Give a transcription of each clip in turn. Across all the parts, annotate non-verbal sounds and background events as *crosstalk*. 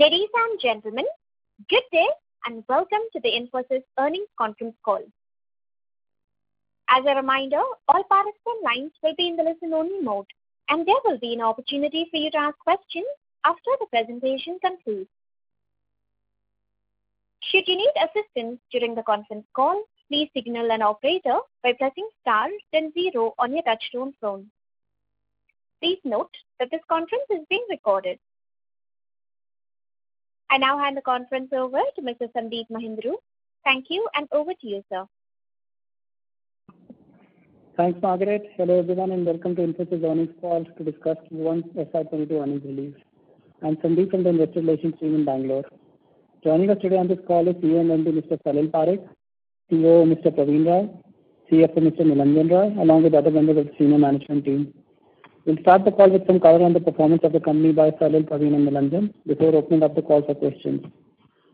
Ladies and gentlemen, good day and welcome to the Infosys earnings conference call. As a reminder, all participant lines will be in the listen-only mode, and there will be an opportunity for you to ask questions after the presentation concludes. Should you need assistance during the conference call, please signal an operator by pressing star then zero on your touchtone phone. Please note that this conference is being recorded. I now hand the conference over to Mr. Sandeep Mahindroo. Thank you, and over to you, sir. Thanks, Margaret. Hello, everyone, and welcome to Infosys earnings call to discuss Q1 FY 2022 earnings release. I'm Sandeep from the investor relations team in Bangalore. Joining us today on this call is CEO and MD, Mr. Salil Parekh, COO, Mr. Pravin Rao, CFO, Mr. Nilanjan Roy, along with other members of the senior management team. We'll start the call with some color on the performance of the company by Salil, Pravin, and Nilanjan before opening up the call for questions.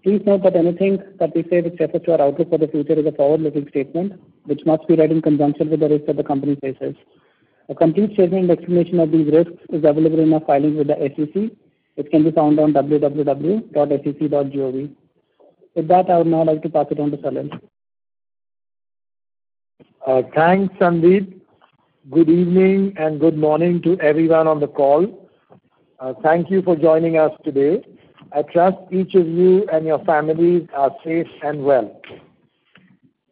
Please note that anything that we say which refers to our outlook for the future is a forward-looking statement, which must be read in conjunction with the risks that the company faces. A complete statement and explanation of these risks is available in our filings with the SEC, which can be found on www.sec.gov. With that, I would now like to pass it on to Salil. Uh, thanks, Sandeep. Good evening and good morning to everyone on the call. Uh, thank you for joining us today. I trust each of you and your families are safe and well.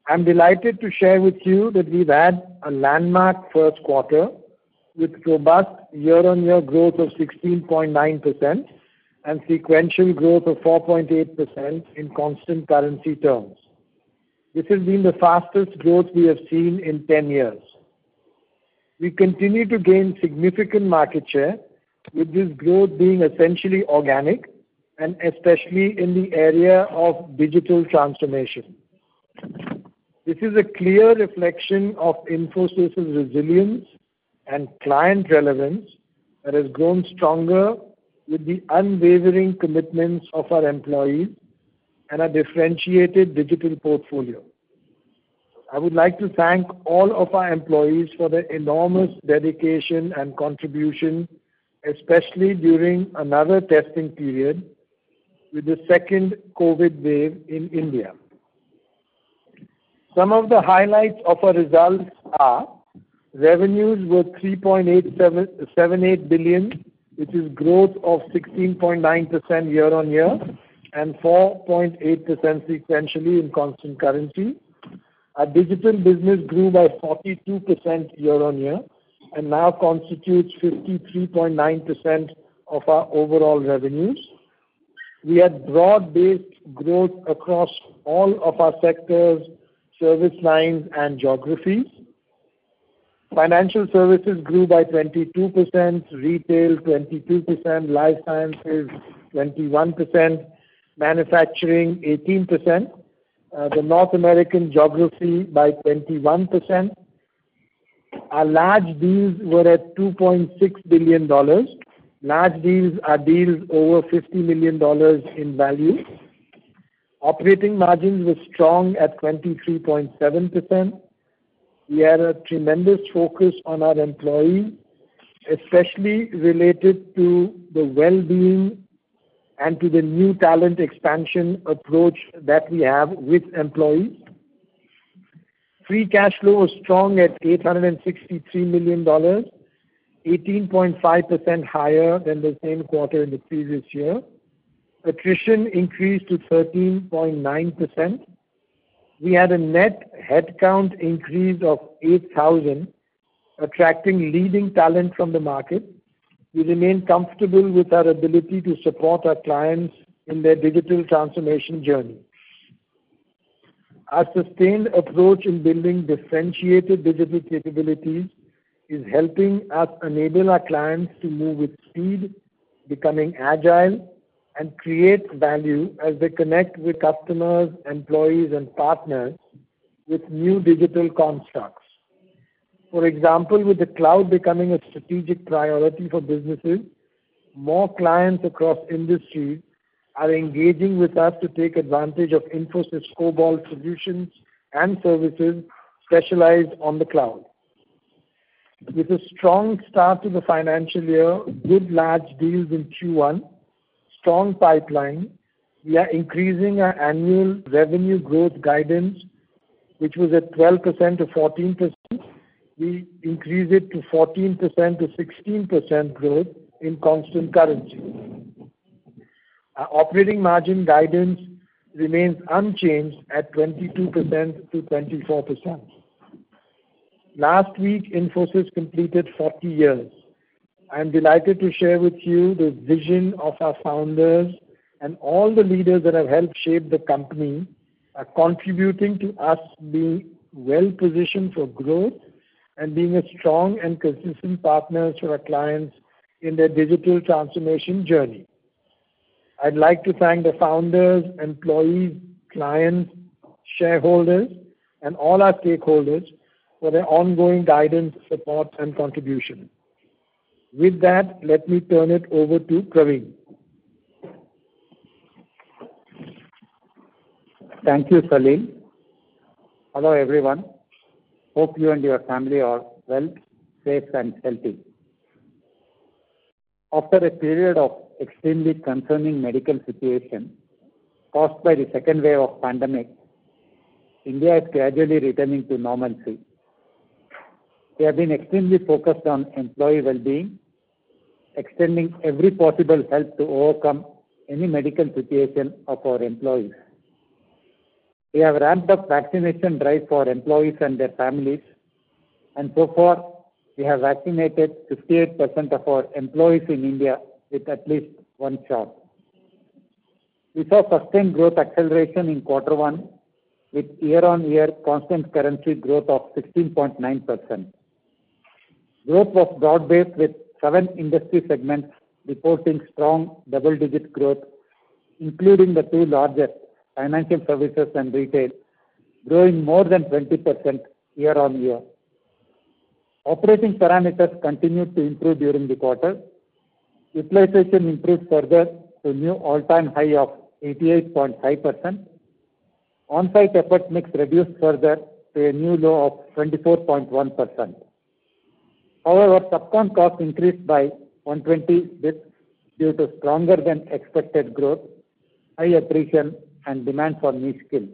I'm delighted to share with you that we've had a landmark first quarter with robust year-on-year growth of 16.9% and sequential growth of 4.8% in constant currency terms. This has been the fastest growth we have seen in 10 years. We continue to gain significant market share, with this growth being essentially organic and especially in the area of digital transformation. This is a clear reflection of Infosys' resilience and client relevance that has grown stronger with the unwavering commitments of our employees and a differentiated digital portfolio. I would like to thank all of our employees for their enormous dedication and contribution, especially during another testing period with the second COVID wave in India. Some of the highlights of our results are revenues were $3.78 billion, which is growth of 16.9% year-on-year and 4.8% sequentially in constant currency. Our digital business grew by 42% year-on-year and now constitutes 53.9% of our overall revenues. We had broad-based growth across all of our sectors, service lines, and geographies. Financial services grew by 22%, retail 22%, life sciences 21%, manufacturing 18%, Uh, the North American geography by 21%. Our large deals were at $2.6 billion. Large deals are deals over $50 million in value. Operating margins were strong at 23.7%. We had a tremendous focus on our employees, especially related to the well-being and to the new talent expansion approach that we have with employees. Free cash flow was strong at $863 million, 18.5% higher than the same quarter in the previous year. Attrition increased to 13.9%. We had a net headcount increase of 8,000, attracting leading talent from the market. We remain comfortable with our ability to support our clients in their digital transformation journey. Our sustained approach in building differentiated digital capabilities is helping us enable our clients to move with speed, becoming agile, and create value as they connect with customers, employees, and partners with new digital constructs. For example, with the cloud becoming a strategic priority for businesses, more clients across industries are engaging with us to take advantage of Infosys Cobalt solutions and services specialized on the cloud. With a strong start to the financial year, good large deals in Q1, strong pipeline, we are increasing our annual revenue growth guidance, which was at 12%-14%. We increase it to 14%-16% growth in constant currency. Our operating margin guidance remains unchanged at 22%-24%. Last week, Infosys completed 40 years. I'm delighted to share with you the vision of our founders and all the leaders that have helped shape the company are contributing to us being well-positioned for growth and being a strong and consistent partner to our clients in their digital transformation journey. I'd like to thank the founders, employees, clients, shareholders, and all our stakeholders for their ongoing guidance, support, and contribution. With that, let me turn it over to Pravin. Thank you, Salil. Hello, everyone. Hope you and your family are well, safe, and healthy. After a period of extremely concerning medical situation caused by the second wave of pandemic, India is gradually returning to normalcy. We have been extremely focused on employee well-being, extending every possible help to overcome any medical situation of our employees. We have ramped up vaccination drive for employees and their families, and so far, we have vaccinated 58% of our employees in India with at least one shot. We saw sustained growth acceleration in quarter one with year-on-year constant currency growth of 16.9%. Growth was broad-based with seven industry segments reporting strong double-digit growth, including the two largest, financial services and retail, growing more than 20% year-on-year. Operating parameters continued to improve during the quarter. Utilization improved further to new all-time high of 88.5%. On-site effort mix reduced further to a new low of 24.1%. However, subcon costs increased by 120 basis points due to stronger than expected growth, high attrition, and demand for niche skills.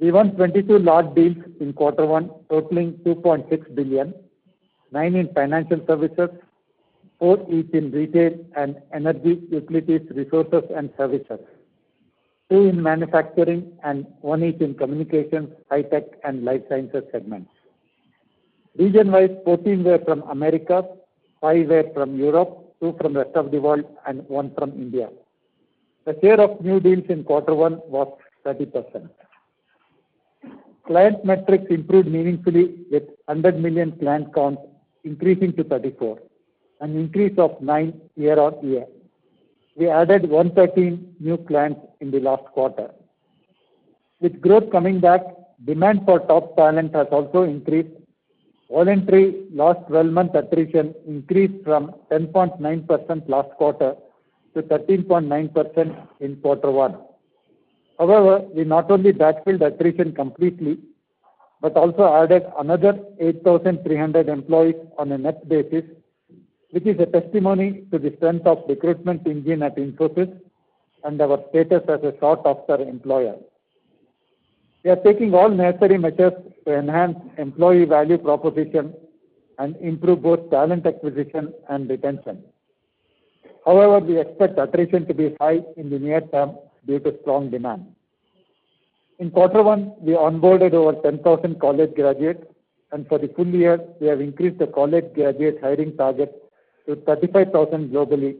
We won 22 large deals in quarter one, totaling 2.6 billion, nine in financial services, four each in retail and energy, utilities, resources, and services, two in manufacturing, and one each in communications, high tech, and life sciences segments. Region-wise, 14 were from Americas, five were from Europe, two from rest of the world, and one from India. The share of new deals in quarter one was 30%. Client metrics improved meaningfully with 100 million client count increasing to 34, an increase of nine year-on-year. We added 113 new clients in the last quarter. With growth coming back, demand for top talent has also increased. Voluntary last 12-month attrition increased from 10.9% last quarter to 13.9% in quarter one. However, we not only backfilled attrition completely, but also added another 8,300 employees on a net basis, which is a testimony to the strength of recruitment engine at Infosys and our status as a sought-after employer. We are taking all necessary measures to enhance employee value proposition and improve both talent acquisition and retention. However, we expect attrition to be high in the near term due to strong demand. In quarter one, we onboarded over 10,000 college graduates, and for the full year, we have increased the college graduate hiring target to 35,000 globally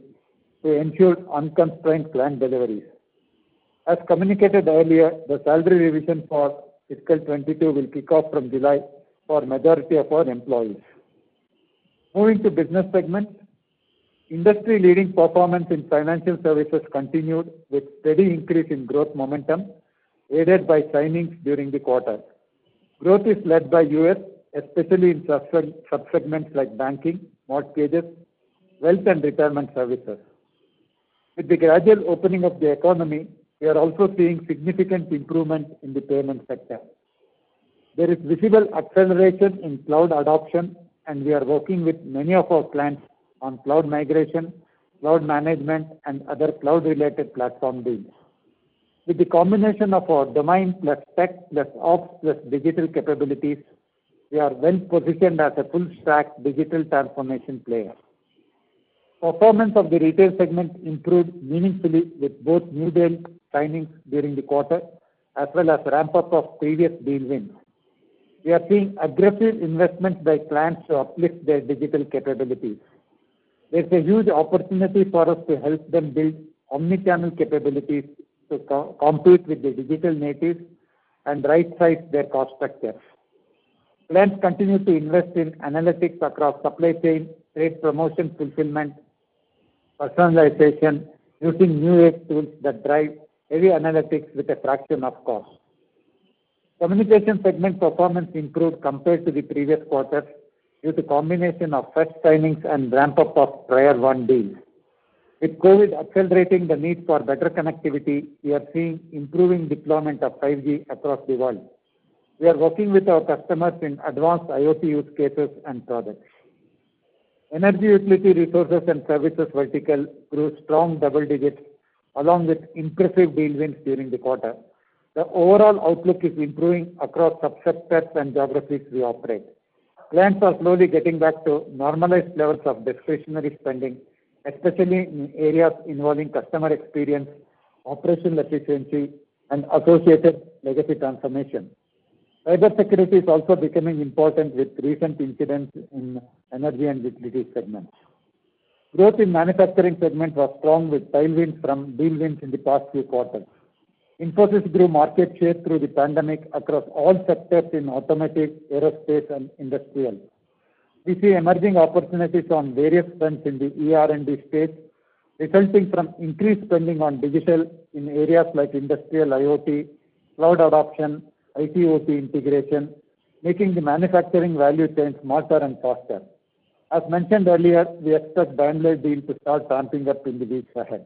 to ensure unconstrained client deliveries. As communicated earlier, the salary revision for fiscal 2022 will kick off from July for majority of our employees. Moving to business segments. Industry-leading performance in financial services continued with steady increase in growth momentum, aided by signings during the quarter. Growth is led by U.S., especially in sub-segments like banking, mortgages, wealth, and retirement services. With the gradual opening of the economy, we are also seeing significant improvement in the payment sector. There is visible acceleration in cloud adoption, and we are working with many of our clients on cloud migration, cloud management, and other cloud-related platform deals. With the combination of our domain plus tech plus ops plus digital capabilities, we are well-positioned as a full-stack digital transformation player. Performance of the retail segment improved meaningfully with both new deal signings during the quarter, as well as ramp-up of previous deal wins. We are seeing aggressive investments by clients to uplift their digital capabilities. There's a huge opportunity for us to help them build omni-channel capabilities to compete with the digital natives and right-size their cost structure. Clients continue to invest in analytics across supply chain, trade promotion fulfillment, personalization, using new age tools that drive heavy analytics with a fraction of cost. Communication segment performance improved compared to the previous quarter due to combination of fresh signings and ramp-up of prior won deals. With COVID accelerating the need for better connectivity, we are seeing improving deployment of 5G across the world. We are working with our customers in advanced IoT use cases and products. Energy utility resources and services vertical grew strong double digits along with impressive deal wins during the quarter. The overall outlook is improving across sub-sectors and geographies we operate. Clients are slowly getting back to normalized levels of discretionary spending, especially in areas involving customer experience, operational efficiency, and associated legacy transformation. Cybersecurity is also becoming important with recent incidents in energy and utility segments. Growth in manufacturing segment was strong with tailwinds from deal wins in the past few quarters. Infosys grew market share through the pandemic across all sectors in automotive, aerospace, and industrial. We see emerging opportunities on various fronts in the ER&D space, resulting from increased spending on digital in areas like industrial IoT, cloud adoption, IT/OT integration, making the manufacturing value chain smarter and faster. As mentioned earlier, we expect Daimler deal to start ramping up in the weeks ahead.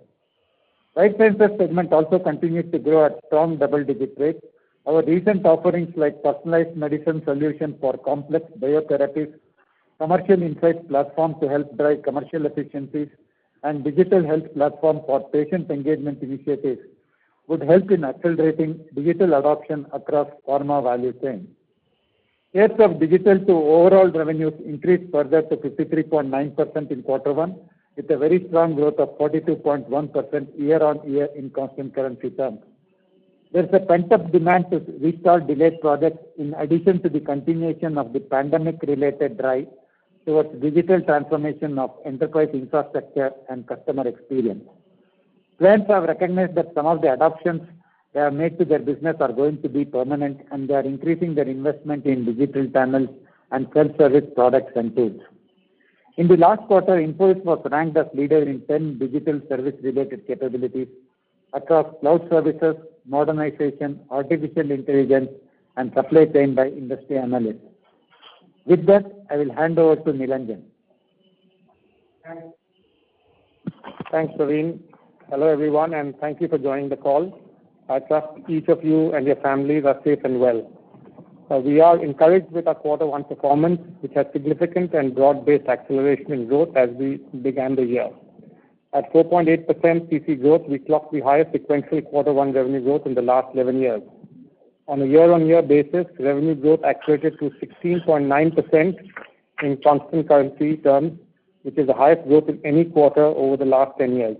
Life sciences segment also continues to grow at strong double-digit rates. Our recent offerings like personalized medicine solution for complex biotherapies, commercial insights platform to help drive commercial efficiencies, and digital health platform for patient engagement initiatives would help in accelerating digital adoption across pharma value chain. Shares of digital to overall revenues increased further to 53.9% in quarter one, with a very strong growth of 42.1% year-on-year in constant currency terms. There's a pent-up demand to restart delayed projects in addition to the continuation of the pandemic-related drive towards digital transformation of enterprise infrastructure and customer experience. Clients have recognized that some of the adoptions they have made to their business are going to be permanent, and they are increasing their investment in digital channels and self-service products and tools. In the last quarter, Infosys was ranked as leader in 10 digital service-related capabilities across cloud services, modernization, artificial intelligence, and supply chain by industry analysts. With that, I will hand over to Nilanjan. Thanks, Pravin. Hello, everyone, and thank you for joining the call. I trust each of you and your families are safe and well. Uh, we are encouraged with our quarter one performance, which has significant and broad-based acceleration in growth as we began the year. At 4.8% CC growth, we clocked the highest sequential quarter one revenue growth in the last 11 years. On a year-on-year basis, revenue growth accelerated to 16.9% in constant currency terms, which is the highest growth in any quarter over the last 10 years.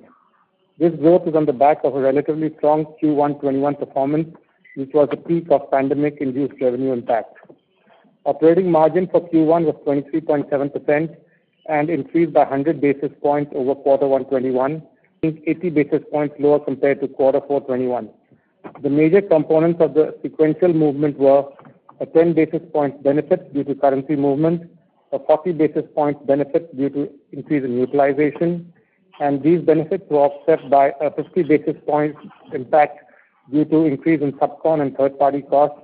This growth is on the back of a relatively strong Q1 2021 performance, which was the peak of pandemic-induced revenue impact. Operating margin for Q1 was 23.7% and increased by 100 basis points over quarter one 2021, 80 basis points lower compared to quarter four 2021. The major components of the sequential movement were a 10 basis points benefit due to currency movement, a 40 basis points benefit due to increase in utilization, and these benefits were offset by a 50 basis points impact due to increase in subcon and third-party costs,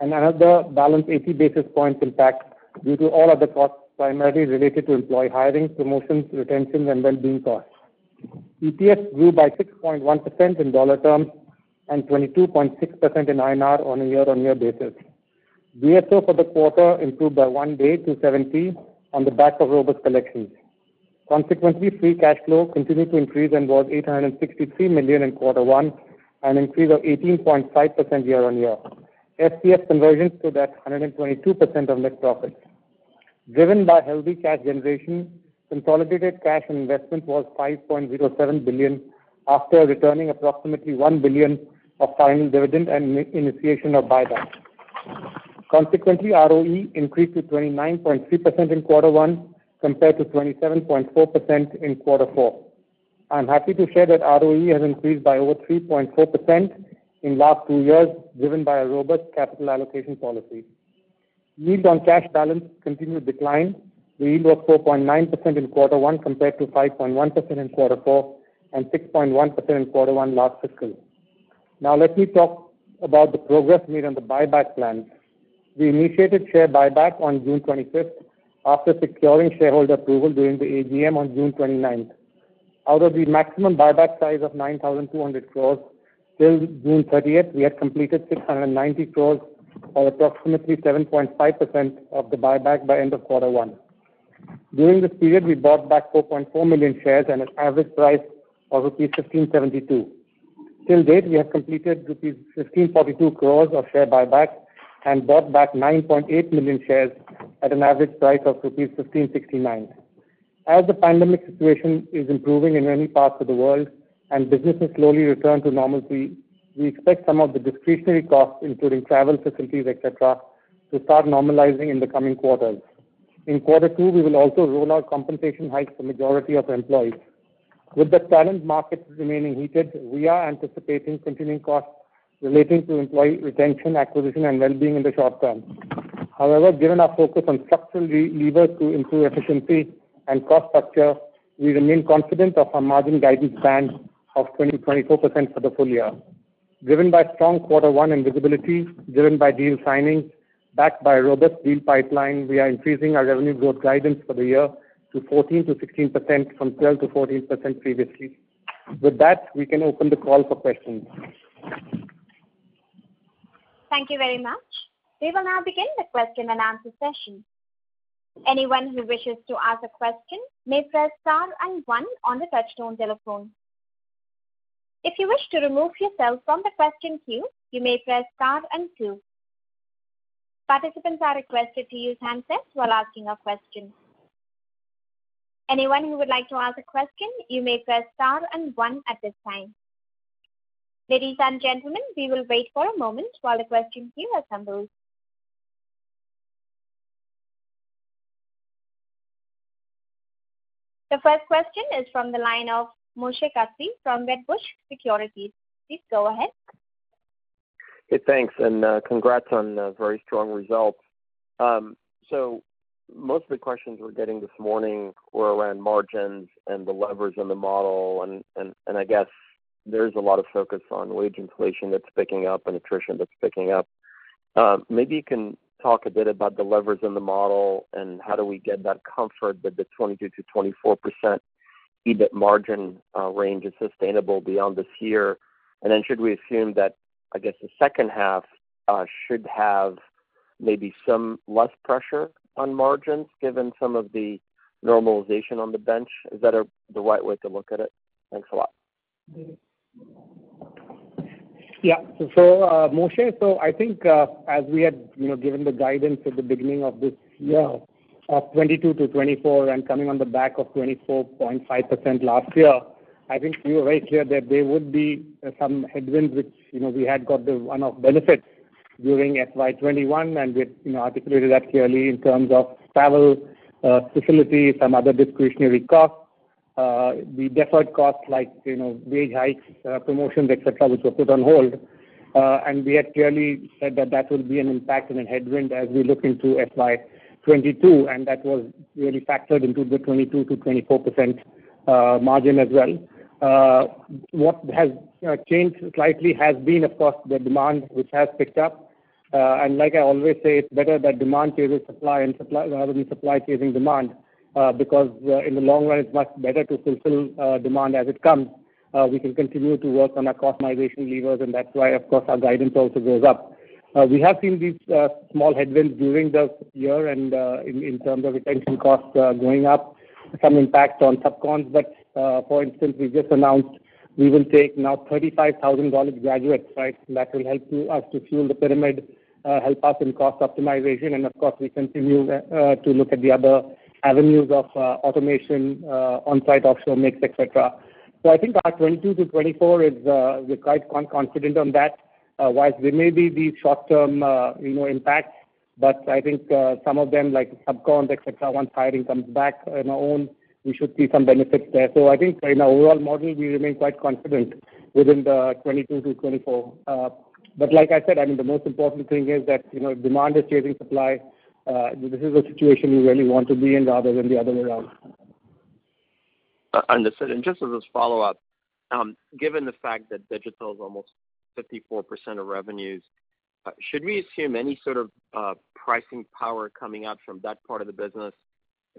and another balance 80 basis points impact due to all other costs primarily related to employee hiring, promotions, retention, and well-being costs. EPS grew by 6.1% in dollar terms and 22.6% in INR on a year-on-year basis. DSO for the quarter improved by one day to 70 on the back of robust collections. Consequently, free cash flow continued to increase and was 863 million in quarter one, an increase of 18.5% year-on-year. FCF conversion stood at 122% of net profits. Driven by healthy cash generation, consolidated cash and investment was 5.07 billion after returning approximately 1 billion of final dividend and initiation of buyback. Consequently, ROE increased to 29.3% in quarter one compared to 27.4% in quarter four. I'm happy to share that ROE has increased by over 3.4% in last two years, driven by a robust capital allocation policy. Yield on cash balance continued decline. The yield was 4.9% in quarter one compared to 5.1% in quarter four and 6.1% in quarter one last fiscal. Now let me talk about the progress made on the buyback plan. We initiated share buyback on June 25th after securing shareholder approval during the AGM on June 29th. Out of the maximum buyback size of 9,200 crores, till June 30th, we had completed 690 crores or approximately 7.5% of the buyback by end of quarter one. During this period, we bought back 4.4 million shares at an average price of rupees 1,572. Till date, we have completed rupees 1,542 crores of share buyback and bought back 9.8 million shares at an average price of rupees 1,569. As the pandemic situation is improving in many parts of the world and businesses slowly return to normalcy, we expect some of the discretionary costs, including travel facilities, et cetera, to start normalizing in the coming quarters. In quarter two, we will also roll out compensation hikes for majority of employees. With the talent market remaining heated, we are anticipating continuing costs relating to employee retention, acquisition, and well-being in the short term. However, given our focus on structural levers to improve efficiency and cost structure, we remain confident of our margin guidance band of 20%-24% for the full year. Driven by strong quarter one and visibility, driven by deal signings, backed by a robust deal pipeline, we are increasing our revenue growth guidance for the year to 14%-16% from 12%-14% previously. With that, we can open the call for questions. Thank you very much. We will now begin the question and answer session. Anyone who wishes to ask a question may press star and one on the touchtone telephone. If you wish to remove yourself from the question queue, you may press star and two. Participants are requested to use handsets while asking a question. Anyone who would like to ask a question, you may press star and one at this time. Ladies and gentlemen, we will wait for a moment while the question queue assembles. The first question is from the line of Moshe Katri from Wedbush Securities. Please go ahead. Hey, thanks, and uh, congrats on uh, very strong results. Um, so most of the questions we're getting this morning were around margins and the levers in the model, and I guess there's a lot of focus on wage inflation that's picking up and attrition that's picking up. Uh, maybe you can talk a bit about the levers in the model and how do we get that comfort that the 22%-24% EBIT margin uh, range is sustainable beyond this year. And then should we assume that, I guess, the second half uh, should have maybe some less pressure on margins given some of the normalization on the bench? Is that the right way to look at it? Thanks a lot. Yeah. So, uh, Moshe, so I think uh, as we had you know, given the guidance at the beginning of this year of 22%-24% and coming on the back of 24.5% last year, I think we were very clear that there would be uh, some headwinds which you know, we had got the one-off benefits during FY 2021, and we you know, articulated that clearly in terms of travel, facilities, some other discretionary costs. Uh, the deferred costs like you know, wage hikes, uh, promotions, et cetera, which were put on hold. Uh and we had clearly said that that will be an impact and a headwind as we look into FY 2022, and that was really factored into the 22%-24% uh, margin as well. What has changed slightly has been, of course, the demand, which has picked up. Uh and like I always say, it's better that demand chases supply and supply rather than supply chasing demand, Uh, because uh, in the long run, it's much better to fulfill uh, demand as it comes. We can continue to work on our cost optimization levers, and that's why, of course, our guidance also goes up. We have seen these small headwinds during the year and in terms of retention costs going up. some impact on subcons. But uh for instance, we just announced we will take now 35,000 college graduates, right? That will help us to fuel the pyramid, help us in cost optimization. And of course, we continue to look at the other avenues of uh, automation, uh, on-site offshore mix, et cetera. So I think our 2022-2024 is, uh, we're quite confident on that. Whilst there may be these short-term, you know, impacts, but I think some of them, like subcons, et cetera, once hiring comes back on our own, we should see some benefits there. So I think in our overall model, we remain quite confident within the 22-24. But Like I said, I mean, the most important thing is that, you know, demand is chasing supply. Uh, this is a situation we really want to be in rather than the other way around. Uh, understood. And just as a follow-up, um, given the fact that digital is almost 54% of revenues, uh, should we assume any sort of pricing power coming out from that part of the business,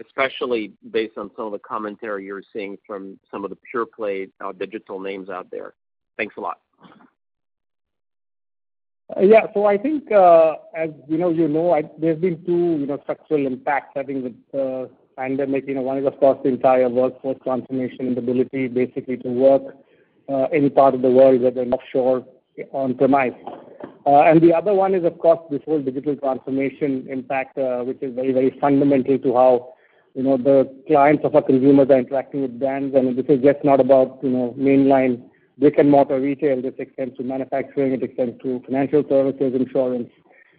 especially based on some of the commentary you're seeing from some of the pure play digital names out there? Thanks a lot. Yeah. So I think, uh, as you know, you know, there's been two, you know, structural impacts, I think, with the pandemic. You know, one is of course the entire workforce transformation and ability basically to work uh, any part of the world, whether offshore, on-premise. Uh, and the other one is of course this whole digital transformation impact, which is very, very fundamental to how, you know, the clients of our consumers are interacting with brands. And this is just not about, you know, mainline brick-and-mortar retail. This extends to manufacturing, it extends to financial services, insurance.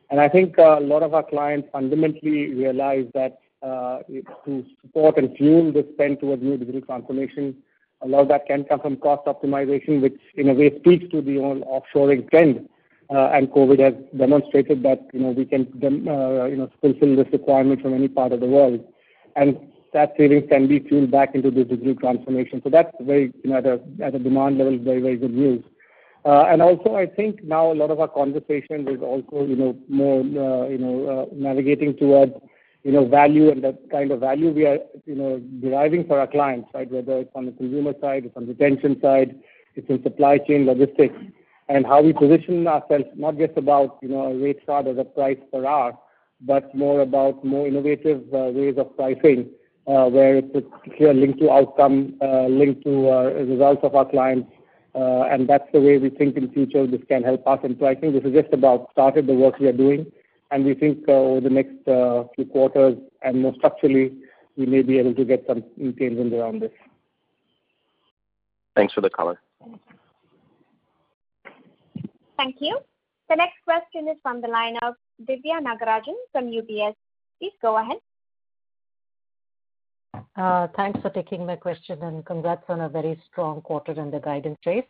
And I think uh, a lot of our clients fundamentally realize that uh, to support and fuel the spend towards new digital transformation, a lot of that can come from cost optimization, which in a way speaks to the whole offshoring trend. Uh, and COVID has demonstrated that, you know, we can uh you know fulfill this requirement from any part of the world. That savings can be fueled back into the digital transformation. So that's very, you know, at a demand level, very, very good news. Uh, and also I think now a lot of our conversation is also, you know, more, uh, you know, uh, navigating towards, you know, value and the kind of value we are, you know, deriving for our clients, right? Whether it's on the consumer side, it's on the retention side, it's in supply chain logistics. And how we position ourselves, not just about, you know, a rate card or the price per hour, but more about more innovative ways of pricing, Uh, where it's a clear link to outcome, uh, link to uh, results of our clients. And that's the way we think in future this can help us in pricing. This is just about started the work we are doing, and we think over the next few quarters and more structurally, we may be able to get some tailwinds around this. Thanks for the color. Thank you. The next question is from the line of Diviya Nagarajan from UBS. Please go ahead. Uh, thanks for taking my question, and congrats on a very strong quarter and the guidance raise.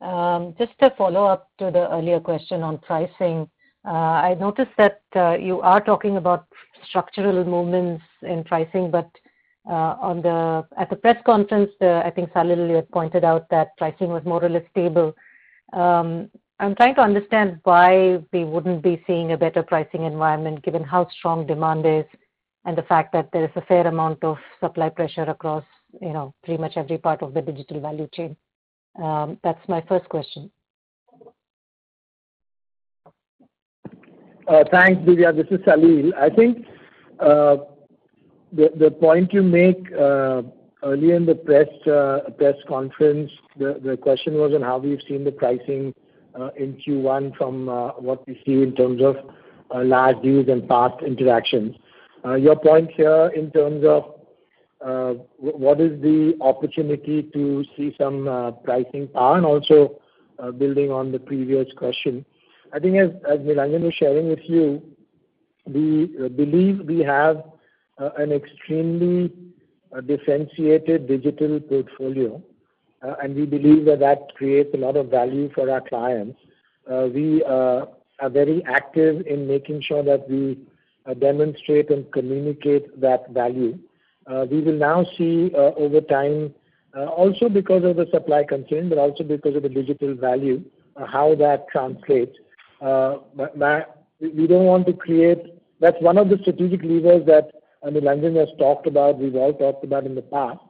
Um, just a follow-up to the earlier question on pricing. Uh, I noticed that uh, you are talking about structural movements in pricing, but uh on the at the press conference, I think Salil you had pointed out that pricing was more or less stable. Um, I'm trying to understand why we wouldn't be seeing a better pricing environment given how strong demand is and the fact that there is a fair amount of supply pressure across, you know, pretty much every part of the digital value chain. Um, that's my first question. Uh, thanks, Diviya. This is Salil. I think uh, the the point you make uh, earlier in the press press conference, the the question was on how we've seen the pricing in Q1 from what we see in terms of large deals and past interactions. Uh, your point here in terms of uh, what is the opportunity to see some uh, pricing power and also building on the previous question. I think as Nilanjan was sharing with you, we believe we have an extremely differentiated digital portfolio, and we believe that that creates a lot of value for our clients. We are very active in making sure that we Uh, demonstrate and communicate that value. Uh, we will now see uh, over time also because of the supply constraint, but also because of the digital value how that translates. We don't want to create. That's one of the strategic levers that Nilanjan has talked about, we've all talked about in the past.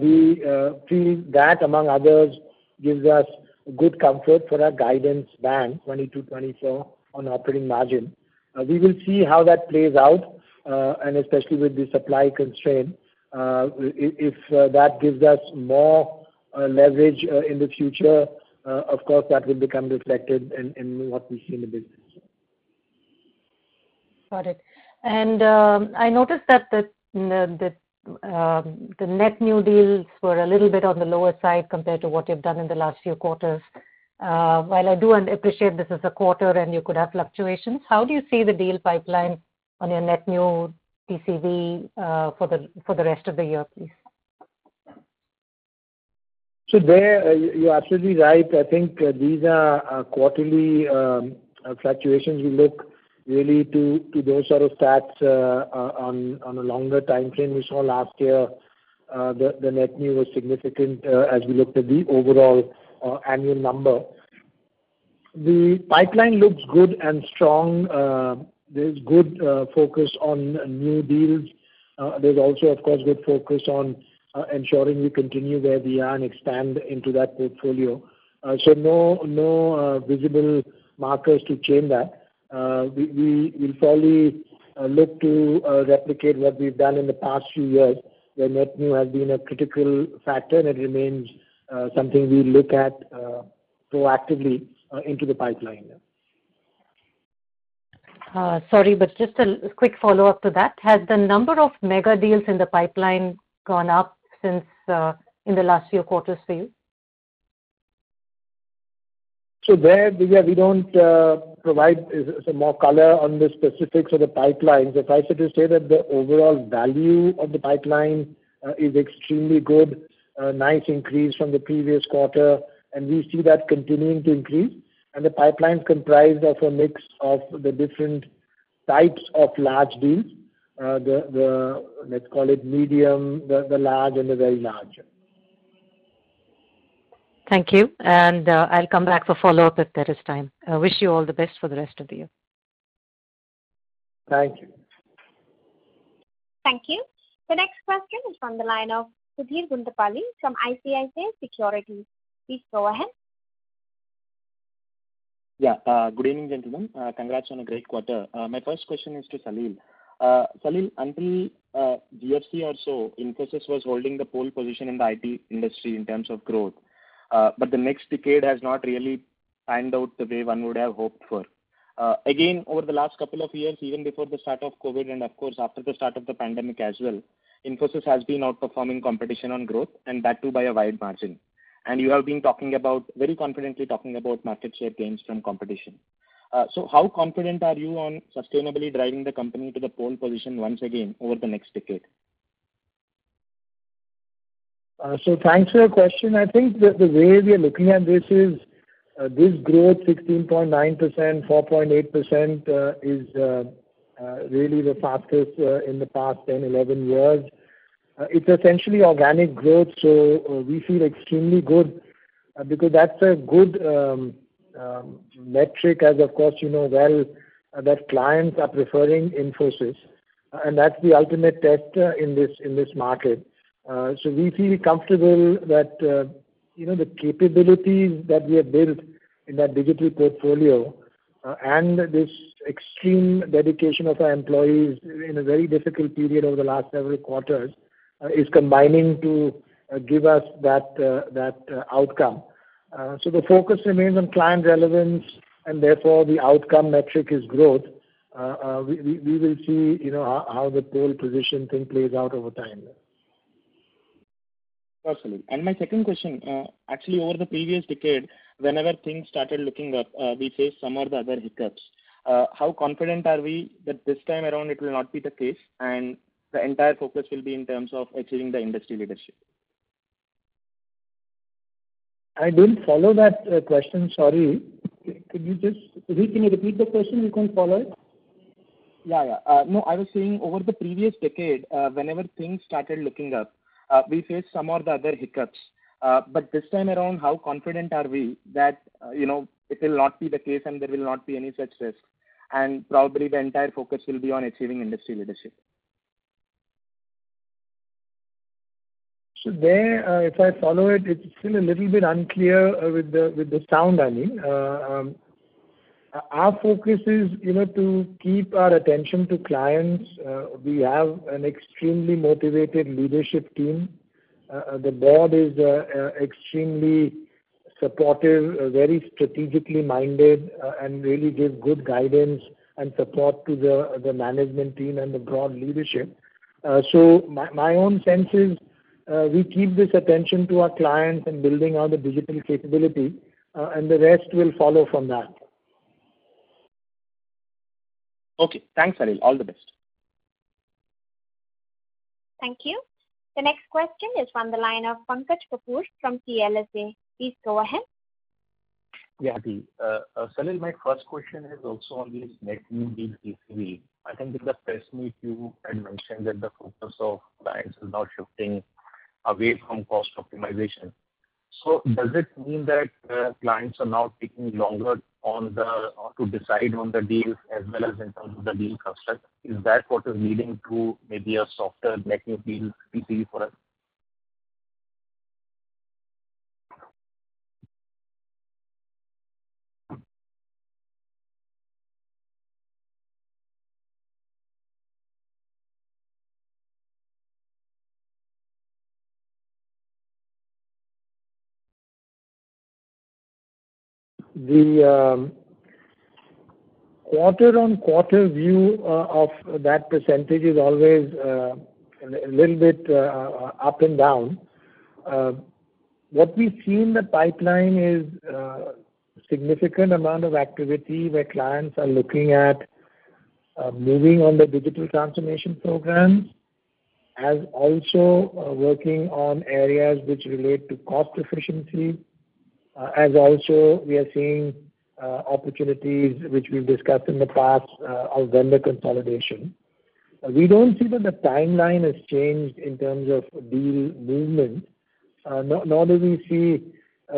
We feel that among others gives us good comfort for our guidance band 22%-24% on operating margin. Uh, we will see how that plays out, uh, and especially with the supply constraint. Uh, if that gives us more leverage in the future, of course, that will become reflected in what we see in the business. Got it. And um I noticed that the the um the net new deals were a little bit on the lower side compared to what you've done in the last few quarters. Uh, while I do appreciate this is a quarter and you could have fluctuations, how do you see the deal pipeline on your net new TCV uh for the rest of the year, please? So there, uh, you're absolutely right. I think uh, these are quarterly um, fluctuations. We look really to those sort of stats on on a longer timeframe. We saw last year the net new was significant as we looked at the overall Uh, annual number. The pipeline looks good and strong. Uh, there's good uh, focus on new deals. There's also, of course, good focus on ensuring we continue where we are and expand into that portfolio. So, no visible markers to change that. We'll probably look to replicate what we've done in the past few years, where net new has been a critical factor, and it remains Uh, something we look at uh, proactively uh, into the pipeline. Sorry, but just a quick follow-up to that. Has the number of mega deals in the pipeline gone up since in the last few quarters for you? So there, Diviya, we don't provide some more color on the specifics of the pipeline. Suffice it to say that the overall value of the pipeline is extremely good. A nice increase from the previous quarter, and we see that continuing to increase. And the pipeline's comprised of a mix of the different types of large deals. Uh, the, let's call it medium, the large, and the very large. Thank you. And uh, I'll come back for follow-up if there is time. I wish you all the best for the rest of the year. Thank you. Thank you. The next question is from the line of Sudheer Guntupalli from ICICI Securities. Please go ahead. Yeah. Uh, good evening, gentlemen. Uh, congrats on a great quarter. Uh, my first question is to Salil. Salil, until GFC or so, Infosys was holding the pole position in the IT industry in terms of growth. Uh, but the next decade has not really panned out the way one would have hoped for. Again, over the last couple of years, even before the start of COVID, and of course, after the start of the pandemic as well, Infosys has been outperforming competition on growth, and that too by a wide margin. And You have been talking about, very confidently talking about market share gains from competition. Uh, so, How confident are you on sustainably driving the company to the pole position once again over the next decade? Uh, so, Thanks for your question. I think that the way we are looking at this is, uh, this growth, 16.9%, 4.8%, is Uh, really the fastest uh, in the past 10, 11 years. Uh, it's essentially organic growth, so we feel extremely good because that's a good um, um, metric as, of course, you know well that clients are preferring Infosys, and that's the ultimate test in this in this market. Uh so we feel comfortable that uh you know the capabilities that we have built in that digital portfolio, Uh, and this extreme dedication of our employees in a very difficult period over the last several quarters, uh, is combining to uh, give us that that outcome. Uh so the focus remains on client relevance, and therefore the outcome metric is growth. We will see you know, how the pole position thing plays out over time. Absolutely. And my second question, actually over the previous decade, whenever things started looking up, uh, we faced some or the other hiccups. Uh, how confident are we that this time around it will not be the case, and the entire focus will be in terms of achieving the industry leadership? I didn't follow that uh, question, sorry. Could you just can you repeat the question? We couldn't follow it. Yeah, yeah. No, I was saying over the previous decade, whenever things started looking up, we faced some or the other hiccups. Uh, but this time around, how confident are we that uh, you know, it will not be the case and there will not be any such risk, and probably the entire focus will be on achieving industry leadership? So there, uh, if I follow it, it's still a little bit unclear with the with the sound, I mean. Um, our focus is you know, to keep our attention to clients. We have an extremely motivated leadership team. Uh, the board is uh, uh, extremely supportive, very strategically minded, and really give good guidance and support to the management team and the broad leadership. So my my own sense is we keep this attention to our clients and building out the digital capability, and the rest will follow from that. Okay. Thanks, Salil. All the best. Thank you. The next question is from the line of Pankaj Kapoor from CLSA. Please go ahead. Yeah. Uh, uh, Salil, my first question is also on this net new deal TCV. I think in the press meet you had mentioned that the focus of clients is now shifting away from cost optimization. So does it mean that uh, clients are now taking longer to decide on the deals as well as in terms of the deal construct? Is that what is leading to maybe a softer net new deal TCV for us? The um, quarter-on-quarter view uh, of that percentage is always uh, a little bit uh, up and down. What we see in the pipeline is a significant amount of activity where clients are looking at moving on the digital transformation programs, as also working on areas which relate to cost efficiency, Uh, as also we are seeing uh, opportunities which we've discussed in the past uh, of vendor consolidation. We don't see that the timeline has changed in terms of deal movement, nor do we see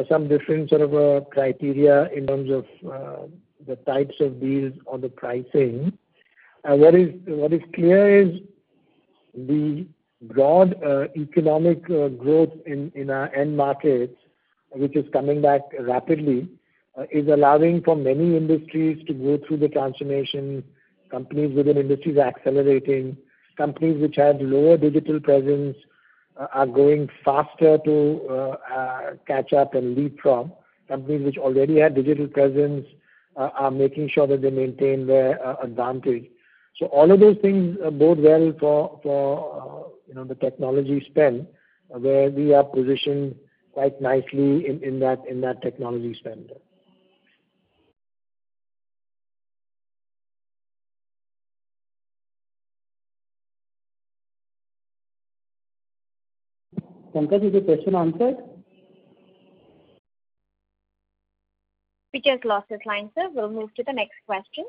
some different sort of criteria in terms of the types of deals or the pricing. What is clear is the broad economic growth in our end markets, which is coming back rapidly, uh, is allowing for many industries to go through the transformation. Companies within industries accelerating. Companies which had lower digital presence uh, are going faster to uh, catch up and leapfrog. Companies which already had digital presence are making sure that they maintain their advantage. So all of those things bode well for for uh you know the technology spend, where we are positioned quite nicely in that technology spend. Pankaj, is the question answered? We just lost his line, sir. We'll move to the next question.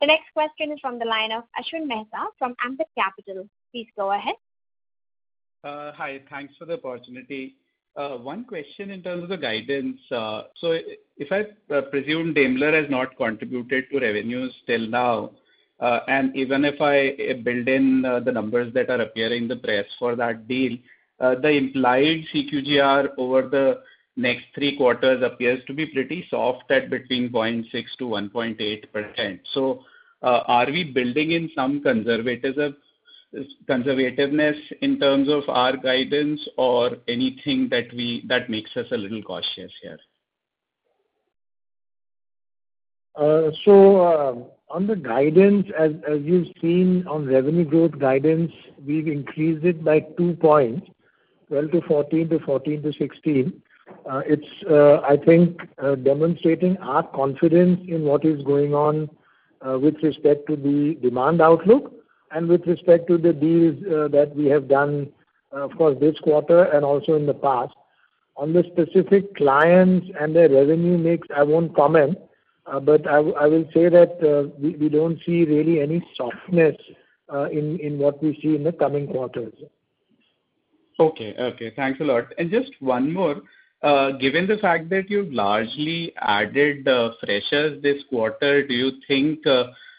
The next question is from the line of Ashwin Mehta from Ambit Capital. Please go ahead. Uh, hi. Thanks for the opportunity. Uh, one question in terms of the guidance. Uh, so, if I uh, presume Daimler has not contributed to revenues till now, and even if I build in the numbers that are appearing in the press for that deal, the implied CQGR over the next three quarters appears to be pretty soft at between 0.6%-1.8%. So uh are we building in some conservativeness in terms of our guidance or anything that we that makes us a little cautious here? Uh, so um, on the guidance, as as you've seen on revenue growth guidance, we've increased it by two points, 12%-14% to 14%-16%. Uh, it's, uh, I think, demonstrating our confidence in what is going on with respect to the demand outlook with respect to the deals uh, that we have done, uh, of course, this quarter and also in the past. On the specific clients and their revenue mix, I won't comment, uh, but I will say that we don't see really any softness in what we see in the coming quarters. Okay. Okay. Thanks a lot. And just one more. Given the fact that you've largely added freshers this quarter,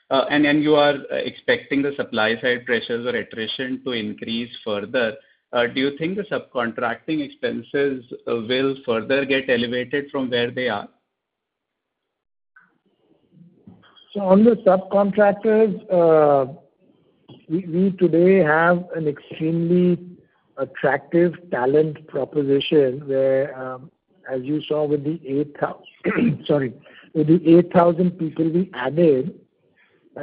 Uh, and you are uh, expecting the supply side pressures or attrition to increase further, uh, do you think the subcontracting expenses will further get elevated from where they are? So on the subcontractors, we today have an extremely attractive talent proposition where, um, as you saw with the 8,000 *clears throat* people we added,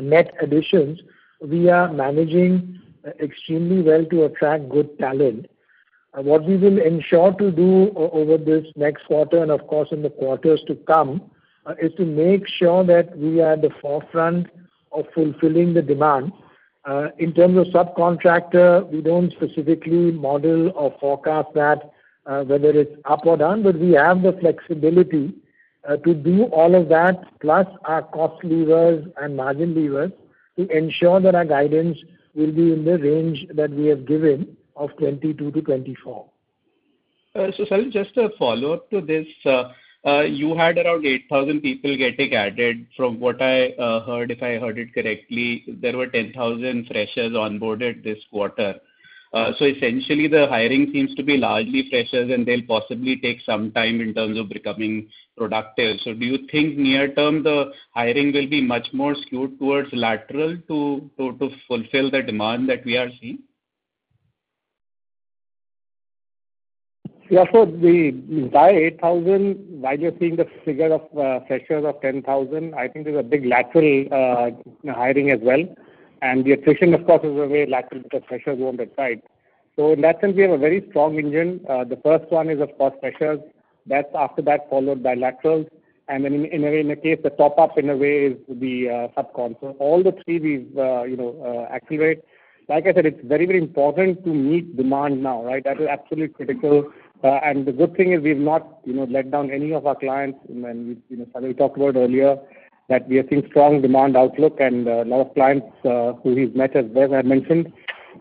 net additions, we are managing extremely well to attract good talent. What we will ensure to do over this next quarter, and of course in the quarters to come, uh, is to make sure that we are at the forefront of fulfilling the demand. Uh, in terms of subcontractor, we don't specifically model or forecast that, uh, whether it's up or down, but we have the flexibility Uh, to do all of that, plus our cost levers and margin levers to ensure that our guidance will be in the range that we have given of 22%-24%. Uh, Salil, just a follow-up to this. Uh, you had around 8,000 people getting added. From what I heard, if I heard it correctly, there were 10,000 freshers onboarded this quarter. Uh, essentially the hiring seems to be largely freshers, and they'll possibly take some time in terms of becoming productive. So do you think near term the hiring will be much more skewed towards lateral to to fulfill the demand that we are seeing? Yeah. So the entire 8,000, while you're seeing the figure of uh, freshers of 10,000, I think there's a big lateral uh, hiring as well. And the attrition, of course, is a very lateral because freshers won't apply. In that sense, we have a very strong engine. Uh, the first one is, of course, freshers. That's after that followed by laterals. And then in a way, in a case, the top-up in a way is the uh, subcon. So all the three we've uh, accelerate. Like I said, it's very very important to meet demand now, right? That is absolutely critical. And the good thing is we've not you know let down any of our clients. Salil talked about earlier that we are seeing strong demand outlook and uh, a lot of clients uh, who he's met as well have mentioned.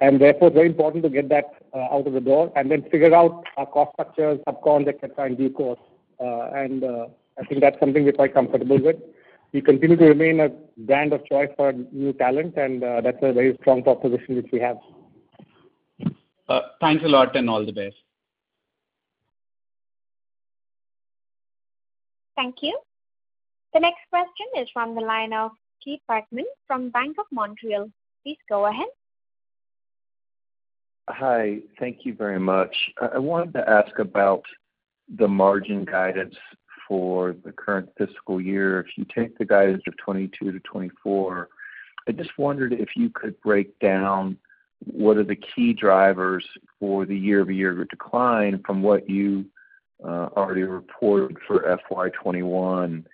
And therefore, very important to get that uh, out of the door and then figure out our cost structures, subcons, et cetera, in due course. And I think that's something we're quite comfortable with. We continue to remain a brand of choice for new talent, and that's a very strong proposition which we have. Thanks a lot, and all the best. Thank you. The next question is from the line of Keith Bachman from Bank of Montreal. Please go ahead. Hi. Thank you very much. I wanted to ask about the margin guidance for the current fiscal year. If you take the guidance of 22%-24%, I just wondered if you could break down what are the key drivers for the year-over-year decline from what you uh, already reported for FY 2021.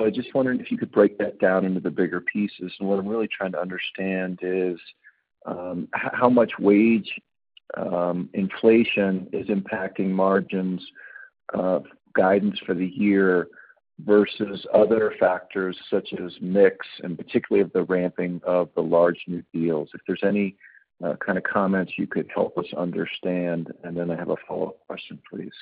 I just wondered if you could break that down into the bigger pieces. And what I'm really trying to understand is um, how much wage um, inflation is impacting margins uh, guidance for the year versus other factors such as mix, and particularly of the ramping of the large new deals. If there's any uh, kind of comments you could help us understand. And then I have a follow-up question, please.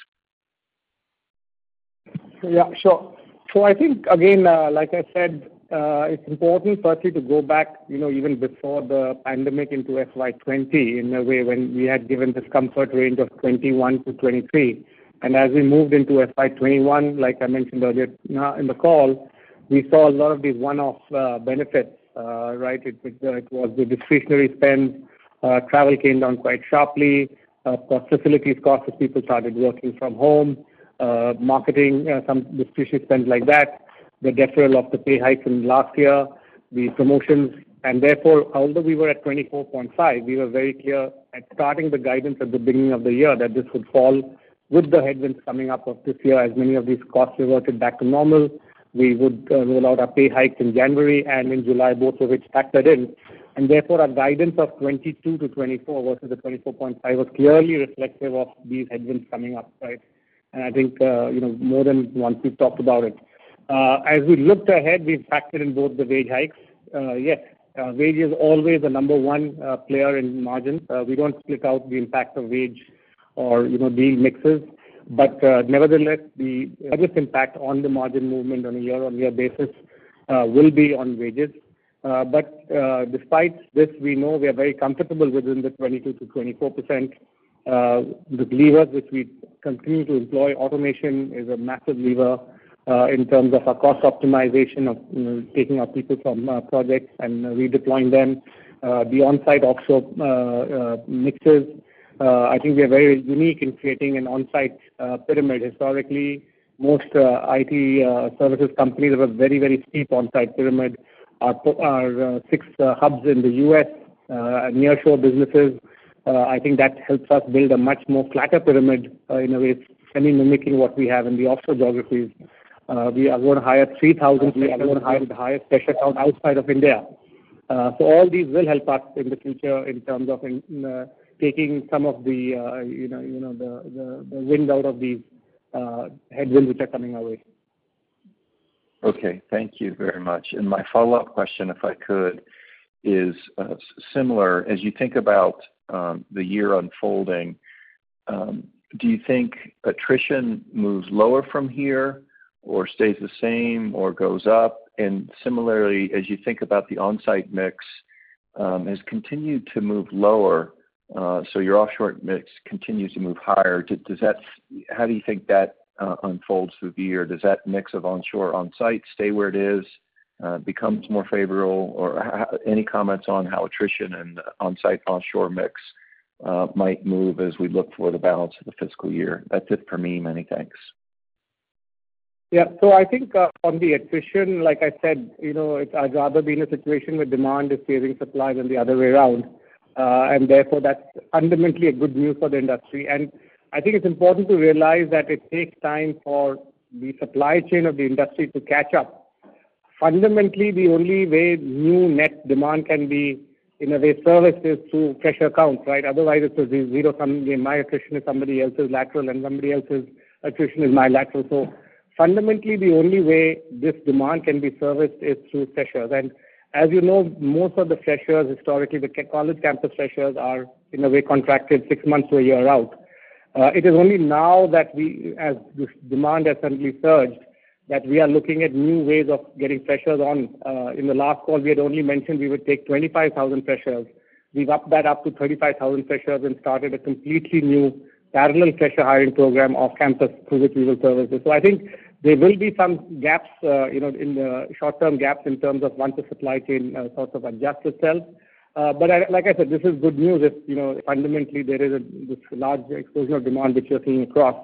Yeah, sure. I think, again, uh, like I said, uh, it's important firstly to go back you know, even before the pandemic into FY 2020, in a way when we had given this comfort range of 21%-23%. As we moved into FY 2021, like I mentioned earlier uh, in the call, we saw a lot of these one-off benefits. Right? It was the discretionary spend. Travel came down quite sharply. Facilities costs as people started working from home. Uh, marketing, uh, some discretionary spend like that. The deferral of the pay hike from last year, the promotions. And therefore, although we were at 24.5, we were very clear at starting the guidance at the beginning of the year that this would fall with the headwinds coming up of this year as many of these costs reverted back to normal. We would uh, roll out our pay hikes in January and in July, both of which factored in. And therefore, our guidance of 22%-24% versus the 24.5 was clearly reflective of these headwinds coming up. I think uh you know more than once we've talked about it. Uh, as we looked ahead, we've factored in both the wage hikes. Uh, yes, uh, wage is always the number one player in margins. We don't split out the impact of wage or you know deal mixes. But uh nevertheless, the biggest impact on the margin movement on a year-on-year basis will be on wages. But despite this, we know we are very comfortable within the 22%-24%. Uh, the levers which we continue to employ, automation is a massive lever. Uh, in terms of our cost optimization of taking our people from uh, projects and redeploying them, the on-site offshore mixes. I think we are very unique in creating an on-site pyramid. Historically, most IT services companies have a very, very steep on-site pyramid. Our six hubs in the U.S., nearshore businesses, Uh, I think that helps us build a much more flatter pyramid uh, in a way, semi-mimicking what we have in the offshore geographies. Uh, we are going to hire 3,000. We are going to hire the highest fresher count outside of India. So, all these will help us in the future in terms of taking some of the wind out of these headwinds which are coming our way. Okay. Thank you very much. And my follow-up question, if I could, is similar. As you think about Um, the year unfolding, um, do you think attrition moves lower from here or stays the same or goes up? And similarly, as you think about the on-site mix, um, has continued to move lower, uh, so your offshore mix continues to move higher. How do you think that uh, unfolds through the year? Does that mix of onshore, on-site stay where it is, Uh, becomes more favorable? Or any comments on how attrition and on-site, offshore mix uh, might move as we look for the balance of the fiscal year? That's it for me. Many thanks. Yeah. So I think uh, on the attrition, like I said, you know, it's I'd rather be in a situation where demand is chasing supply than the other way around. And therefore, that's fundamentally a good news for the industry. And I think it's important to realize that it takes time for the supply chain of the industry to catch up. Fundamentally, the only way new net demand can be, in a way, serviced is through fresh accounts, right? Otherwise, it's a zero sum game. My attrition is somebody else's lateral, and somebody else's attrition is my lateral. So fundamentally, the only way this demand can be serviced is through freshers. And as you know, most of the freshers, historically, the college campus freshers are, in a way, contracted six months to a year out. Uh, it is only now that we, as this demand has suddenly surged, that we are looking at new ways of getting freshers on. Uh, in the last call, we had only mentioned we would take 25,000 freshers. We've upped that up to 35,000 freshers and started a completely new parallel fresher hiring program off campus through which we will service this. So I think there will be some gaps, uh, you know, in the short-term gaps in terms of once the supply chain uh, sort of adjusts itself. Uh, but like I said, this is good news if you know, fundamentally there is a this large explosion of demand which you're seeing across.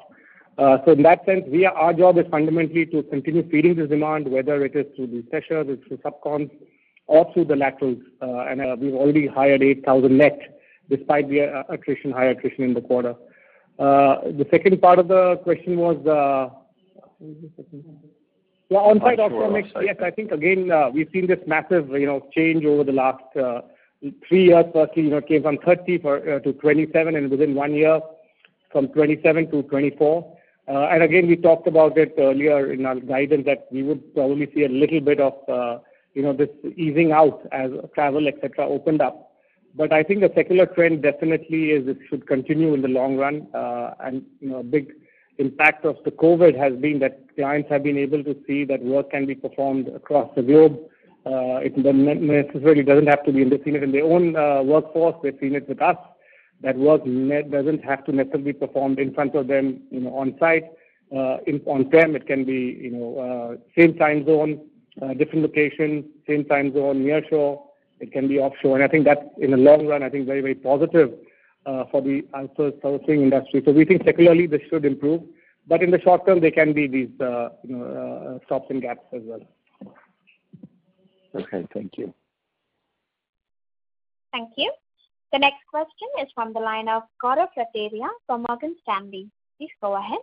Uh, so, in that sense, our job is fundamentally to continue feeding this demand, whether it is through the freshers, it's through subcons or through the laterals. Uh, and uh, we've already hired 8,000 net despite the attrition, high attrition in the quarter. The second part of the question was? Yeah, On-site, offshore mix. Yes, I think again, we've seen this massive change over the last three years. Firstly, it came from 30 to 27, and within one year, from 27 to 24. Uh, and again, we talked about it earlier in our guidance that we would probably see a little bit of uh you know, this easing out as travel, et cetera, opened up. But I think the secular trend definitely is it should continue in the long run. Uh, and, you know, a big impact of the COVID has been that clients have been able to see that work can be performed across the globe. Uh, it necessarily doesn't have to be in their own workforce. They've seen it with us, that work doesn't have to necessarily be performed in front of them you know, on-site. Uh, On-prem, it can be you know, uh, same time zone, uh, different location, same time zone, nearshore. It can be offshore. And I think that in the long run, I think very very positive for the outsourcing industry. So we think secularly this should improve. But in the short term, there can be these stops and gaps as well. Okay. Thank you. Thank you. The next question is from the line of Gaurav Rateria from Morgan Stanley. Please go ahead.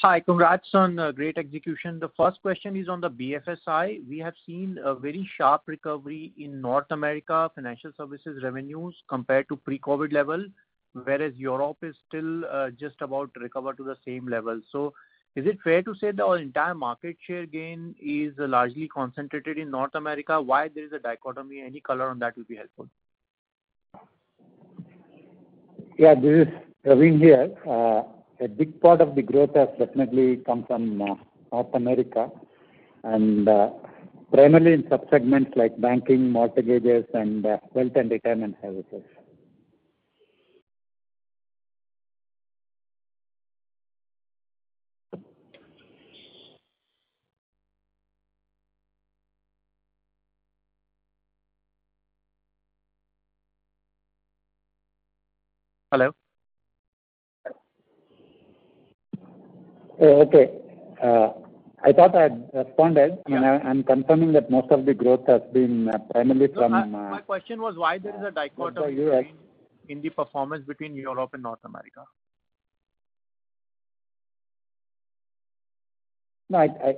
Hi. Congrats on uh, great execution. The first question is on the BFSI. We have seen a very sharp recovery in North America financial services revenues compared to pre-COVID level, whereas Europe is still uh, just about to recover to the same level. So is it fair to say the entire market share gain is largely concentrated in North America? Why there is a dichotomy? Any color on that will be helpful. Yeah, this is Pravin here. Uh, a big part of the growth has definitely come from uh, North America, and uh, primarily in sub-segments like banking, mortgages, and wealth and retirement services. Hello? Oh, okay. Uh, I thought I had responded. I'm confirming that most of the growth has been uh, primarily from. Uh, my question was why there is a dichotomy in the performance between Europe and North America. No, I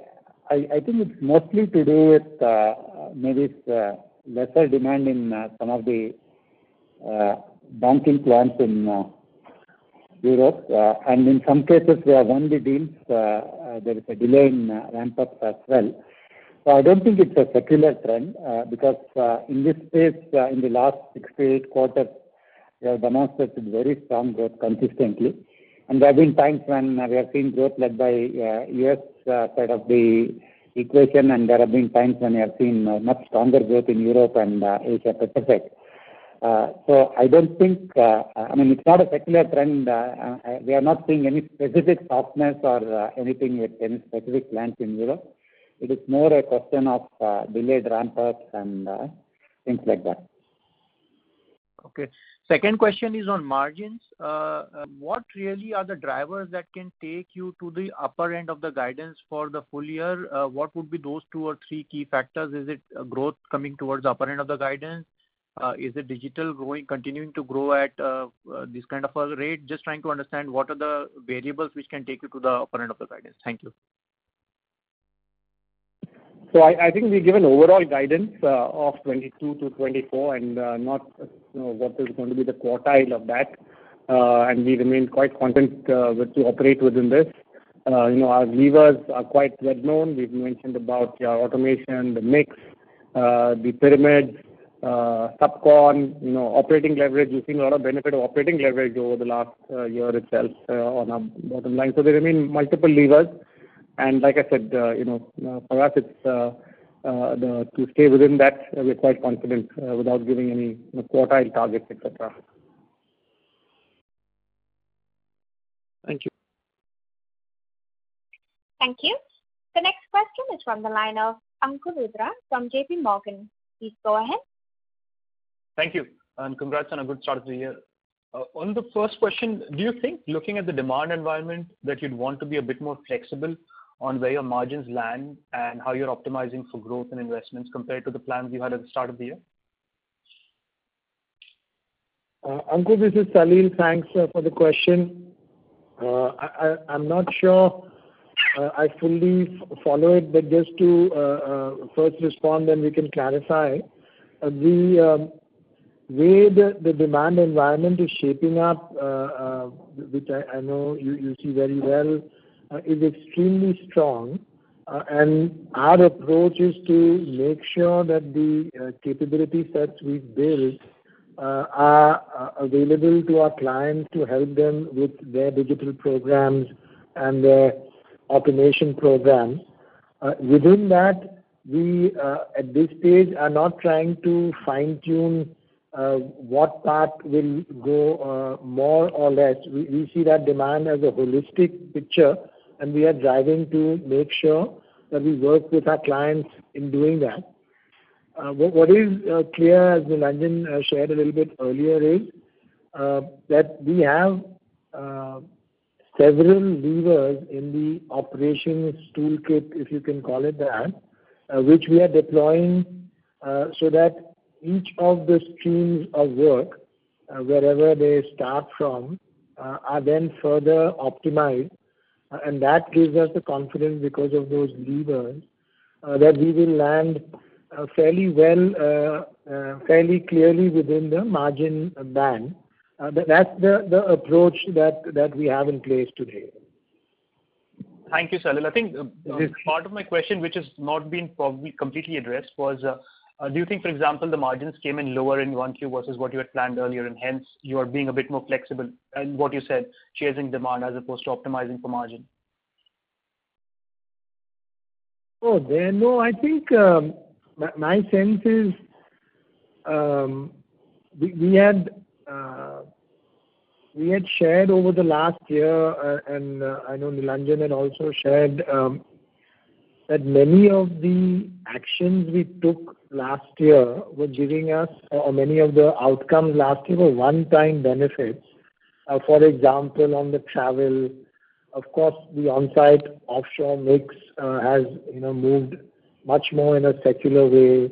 I I think it's mostly to do with maybe lesser demand in some of the banking plants in uh, Europe. Uh, and in some cases, we have won the deals. Uh, there is a delay in ramp-ups as well. So I don't think it's a secular trend because in this space, in the last six to eight quarters, we have demonstrated very strong growth consistently. And there have been times when we have seen growth led by U.S. side of the equation, and there have been times when we have seen much stronger growth in Europe and Asia Pacific. I don't think uh I mean it's not a secular trend. Uh, uh, we are not seeing any specific softness or uh, anything with any specific plants in Europe. It is more a question of delayed ramp-ups and things like that. Okay. Second question is on margins. What really are the drivers that can take you to the upper end of the guidance for the full year? What would be those two or three key factors? Is it growth coming towards the upper end of the guidance? Uh, is it digital growing continuing to grow at uh, uh, this kind of a rate? Just trying to understand what are the variables which can take you to the upper end of the guidance. Thank you. So I think we give an overall guidance of 22%-24% and not what is going to be the quartile of that. And we remain quite content to operate within this. Our levers are quite well-known. We've mentioned about automation, the mix, the pyramid, Uh, subcon, you know, operating leverage. We've seen a lot of benefit of operating leverage over the last uh, year itself uh, on our bottom line. So there remain multiple levers. And like I said, you know, for us, it's to stay within that, we're quite confident without giving any quartile targets, et cetera. Thank you. Thank you. The next question is from the line of Ankur Rudra from JPMorgan. Please go ahead. Thank you. And congrats on a good start of the year. Uh, on the first question, do you think looking at the demand environment that you'd want to be a bit more flexible on where your margins land and how you're optimizing for growth and investments compared to the plans you had at the start of the year? Uh, Ankur, this is Salil. Thanks uh, for the question. I'm not sure I fully follow it, but just to first respond, then we can clarify. The way the demand environment is shaping up, uh, uh, which I know you see very well, uh, is extremely strong. And our approach is to make sure that the capability sets we've built are available to our clients to help them with their digital programs and their automation programs. Within that, we, at this stage, are not trying to fine-tune Uh, what part will go uh, more or less. We see that demand as a holistic picture, and we are driving to make sure that we work with our clients in doing that. Uh, what is clear, as Nilanjan shared a little bit earlier, is that we have several levers in the operations toolkit, if you can call it that, which we are deploying so that each of the streams of work, uh, wherever they start from, uh, are then further optimized. Uh, and that gives us the confidence because of those levers, that we will land fairly well, fairly clearly within the margin band. That's the approach that we have in place today. Thank you, Salil. I think um, part of my question, which has not been probably completely addressed, was Uh, do you think, for example, the margins came in lower in 1Q versus what you had planned earlier, and hence you are being a bit more flexible in what you said, chasing demand as opposed to optimizing for margin? Oh no. I think um, my sense is um, uh, we had shared over the last year, uh, and I know Nilanjan had also shared, um, that many of the actions we took last year were giving us, or many of the outcomes last year were one-time benefits, uh, For example, on the travel, of course, the on-site offshore mix uh, has you know moved much more in a secular way.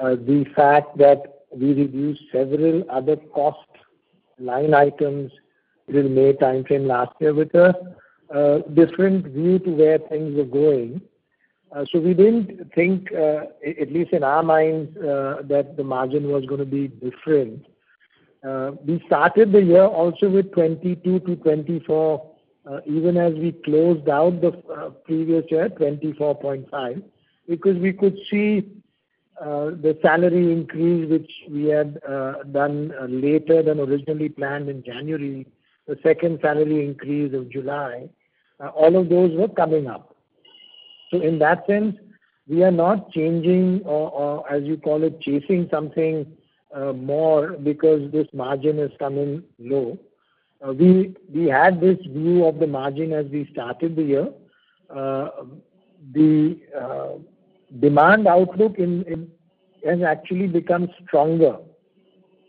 Uh, the fact that we reduced several other cost line items during May timeframe last year with a different view to where things were going. Uh, so we didn't think, uh, at least in our minds, uh, that the margin was going to be different. We started the year also with 22%-24%, even as we closed out the previous year, 24.5, because we could see the salary increase, which we had done later than originally planned in January, the second salary increase of July, all of those were coming up. So in that sense, we are not changing or, as you call it, chasing something uh, more because this margin is coming low. Uh, we we had this view of the margin as we started the year. Uh, the demand outlook in has actually become stronger.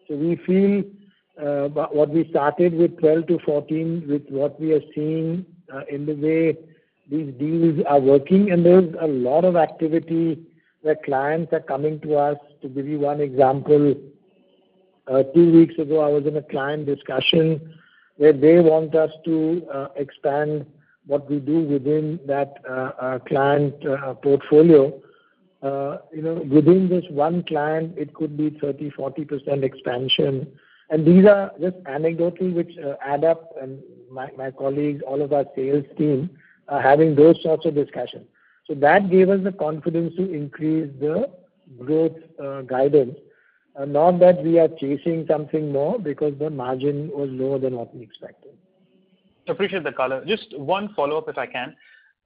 So we feel what we started with 12%-14%, with what we are seeing in the way these deals are working, and there's a lot of activity where clients are coming to us. To give you one example, uh, two weeks ago, I was in a client discussion where they want us to uh, expand what we do within that uh, client portfolio. You know, within this one client, it could be 30%, 40% expansion. And these are just anecdotal, which add up, and my colleagues, all of our sales team, Uh, having those sorts of discussions. So that gave us the confidence to increase the growth uh, guidance. Uh, not that we are chasing something more because the margin was lower than what we expected. Appreciate the color. Just one follow-up, if I can.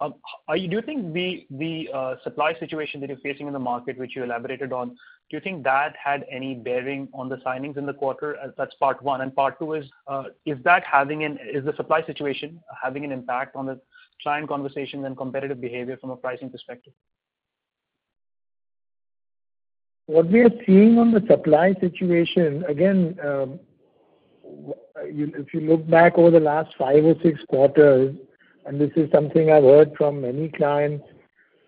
Um, do you think the supply situation that you're facing in the market, which you elaborated on, do you think that had any bearing on the signings in the quarter? That's part one. And part two is the supply situation having an impact on the client conversations and competitive behavior from a pricing perspective? What we are seeing on the supply situation, again, um, if you look back over the last five or six quarters, and this is something I've heard from many clients,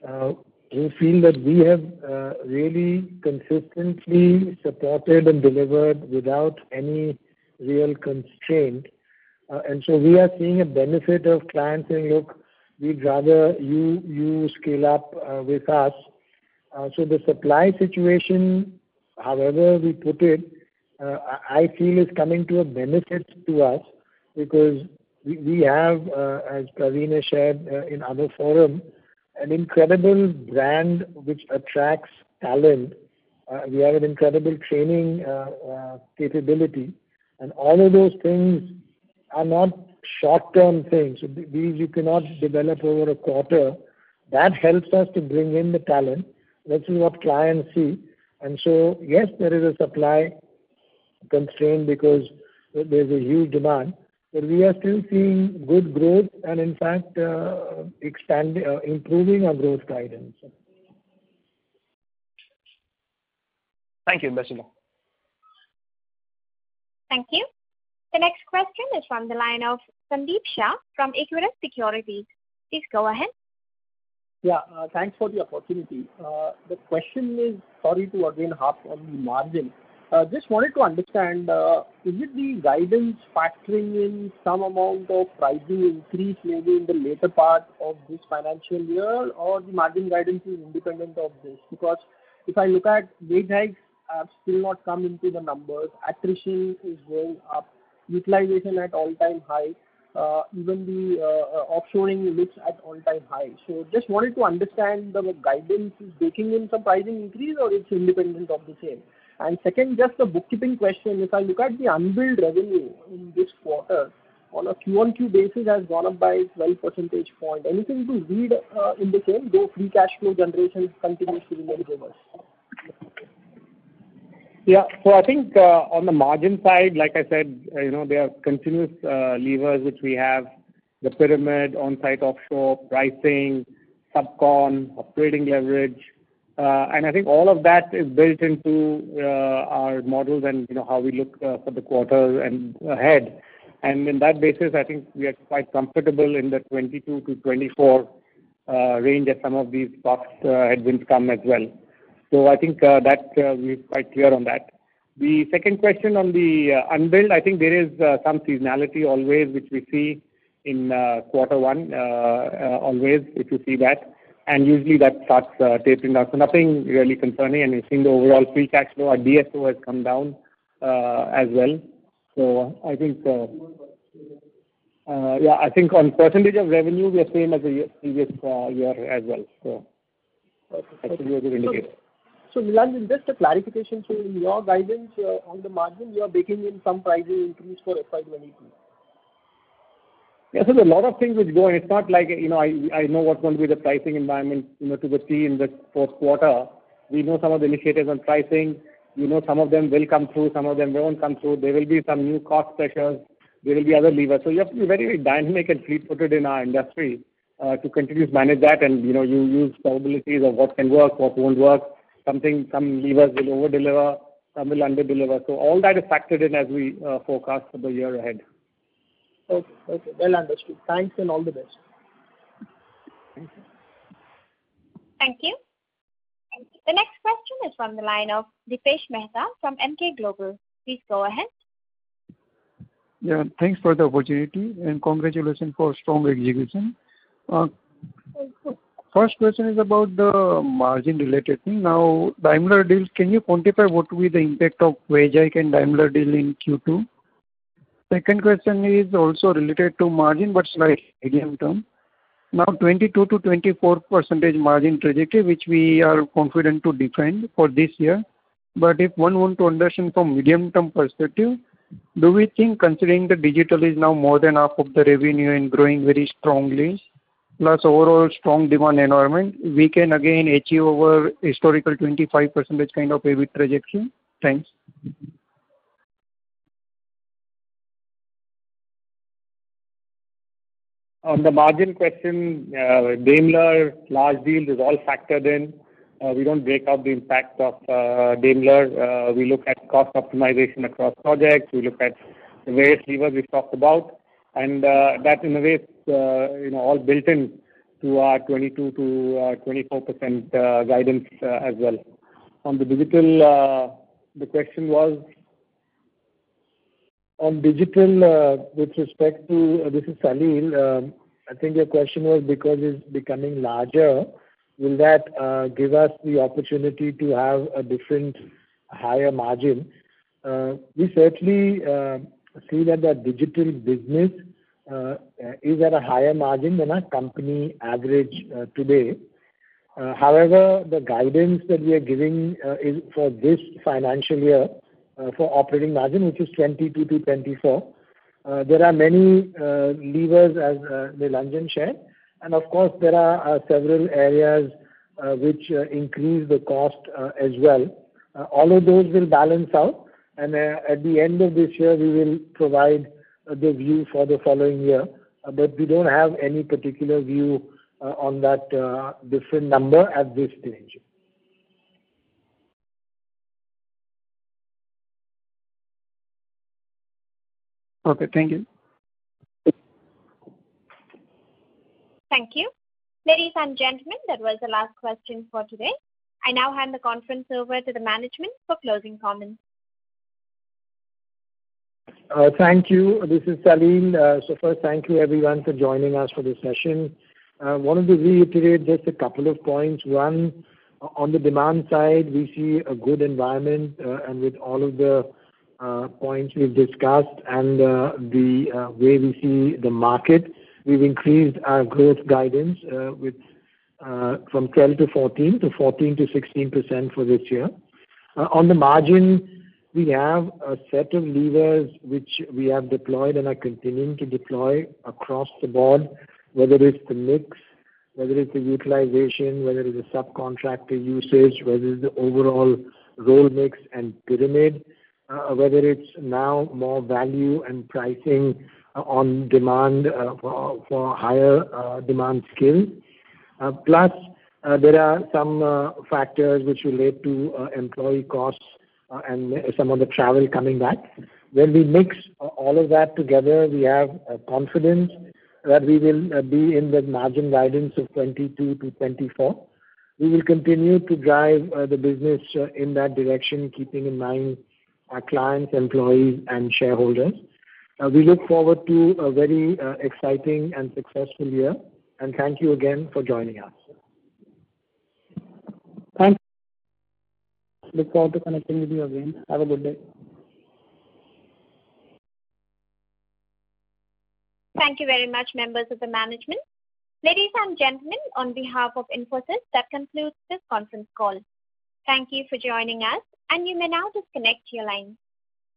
uh, who feel that we have uh, really consistently supported and delivered without any real constraint. Uh, we are seeing a benefit of clients saying, "Look, we'd rather you scale up uh, with us." Uh, so the supply situation, however we put it, I feel is coming to a benefit to us because we have, as Pravin has shared in other forum, an incredible brand which attracts talent. We have an incredible training capability, and all of those things are not short-term things. These you cannot develop over a quarter. That helps us to bring in the talent. This is what clients see. And so yes, there is a supply constraint because there's a huge demand, but we are still seeing good growth and in fact, uh, uh, improving our growth guidance. Thank you. Best of luck. Thank you. The next question is from the line of Sandeep Shah from Equirus Securities. Please go ahead. Yeah. Uh, thanks for the opportunity. Uh, the question is, sorry to again harp on the margin. Uh, just wanted to understand, is it the guidance factoring in some amount of pricing increase maybe in the later part of this financial year, or the margin guidance is independent of this? Because if I look at wage hikes have still not come into the numbers, attrition is going up, utilization at all-time high, uh, even the uh, uh, offshoring looks at all-time high. So just wanted to understand the guidance is baking in some pricing increase or it's independent of the same. And Second, just a bookkeeping question. If I look at the unbilled revenue in this quarter on a Q-on-Q basis has gone up by 12 percentage point. Anything to read in the same, though free cash flow generation continues to remain robust? I think uh, on the margin side, like I said, uh you know, there are continuous uh, levers which we have, the pyramid, on-site offshore, pricing, sub-con, operating leverage. Uh, and I think all of that is built into our models and you know how we look for the quarter and ahead. And in that basis, I think we are quite comfortable in the 22%-24% range as some of these cost headwinds come as well. I think uh, that uh, we're quite clear on that. The second question on the uh, unbilled, I think there is some seasonality always, which we see in quarter one, always, if you see that. And usually that starts tapering off. Nothing really concerning, and we've seen the overall free cash flow. Our DSO has come down as well. So uh I think on percentage of revenue, we are same as the previous year as well. That should be a good indicator. Nilanjan, just a clarification. So in your guidance uh, on the margin, you are baking in some pricing increase for FY 2022? Yeah. There are a lot of things which go in. It's not like you know, I know what's going to be the pricing environment you know, to the T in the fourth quarter. We know some of the initiatives on pricing. We know some of them will come through, some of them won't come through. There will be some new cost pressures. There will be other levers. So you have to be very very dynamic and fleet-footed in our industry uh, to continue to manage that. And you know, you use probabilities of what can work, what won't work. Something, some levers will over-deliver, some will under-deliver. So all that is factored in as we uh, forecast for the year ahead. Okay. Well understood. Thanks and all the best. Thank you. Thank you. The next question is from the line of Dipesh Mehta from Emkay Global. Please go ahead. Yeah, thanks for the opportunity, and congratulations for strong execution. Uh, First question is about the margin-related thing. Now, Daimler deals, can you quantify what will be the impact of wage hike and Daimler deal in Q2? Second question is also related to margin, but slightly medium term. Now, 22%-24% margin trajectory, which we are confident to defend for this year. But if one want to understand from medium-term perspective, do we think considering the digital is now more than half of the revenue and growing very strongly, plus overall strong demand environment, we can again achieve our historical 25% kind of EBIT trajectory? Thanks. On the margin question, uh, Daimler large deal is all factored in. Uh, we don't break out the impact of uh, Daimler. We look at cost optimization across projects. We look at the various levers we've talked about, and that in a way Uh, is all built in to our 22%-24% uh, uh, guidance as well. On the digital, the question was? On digital, with respect to, this is Salil. Um, I think your question was because it's becoming larger, will that give us the opportunity to have a different higher margin? We certainly see that the digital business Uh, is at a higher margin than our company average uh, today. Uh, however, the guidance that we are giving is for this financial year for operating margin, which is 22%-24%. There are many levers, as Nilanjan shared, and of course, there are several areas which increase the cost as well. All of those will balance out, and at the end of this year, we will provide the view for the following year. Uh, but we don't have any particular view uh, on that uh, different number at this stage. Okay. Thank you. Thank you. Ladies and gentlemen, that was the last question for today. I now hand the conference over to the management for closing comments. Uh, thank you. This is Salil. Uh, first, thank you everyone for joining us for this session. I wanted to reiterate just a couple of points. One, on the demand side, we see a good environment, and with all of the points we've discussed and the way we see the market, we've increased our growth guidance from 12%-14% to 14%-16% for this year. On the margin, we have a set of levers which we have deployed and are continuing to deploy across the board, whether it's the mix, whether it's the utilization, whether it's the subcontractor usage, whether it's the overall role mix and pyramid, uh, whether it's now more value and pricing uh, on demand uh, for higher demand skills. Plus, there are some factors which relate to employee costs Uh, and some of the travel coming back. When we mix uh, all of that together, we have uh, confidence that we will be in the margin guidance of 22%-24%. We will continue to drive the business in that direction, keeping in mind our clients, employees, and shareholders. We look forward to a very exciting and successful year, and thank you again for joining us. Thanks. Look forward to connecting with you again. Have a good day. Thank you very much, members of the management. Ladies and gentlemen, on behalf of Infosys, that concludes this conference call. Thank you for joining us, and you may now disconnect your lines.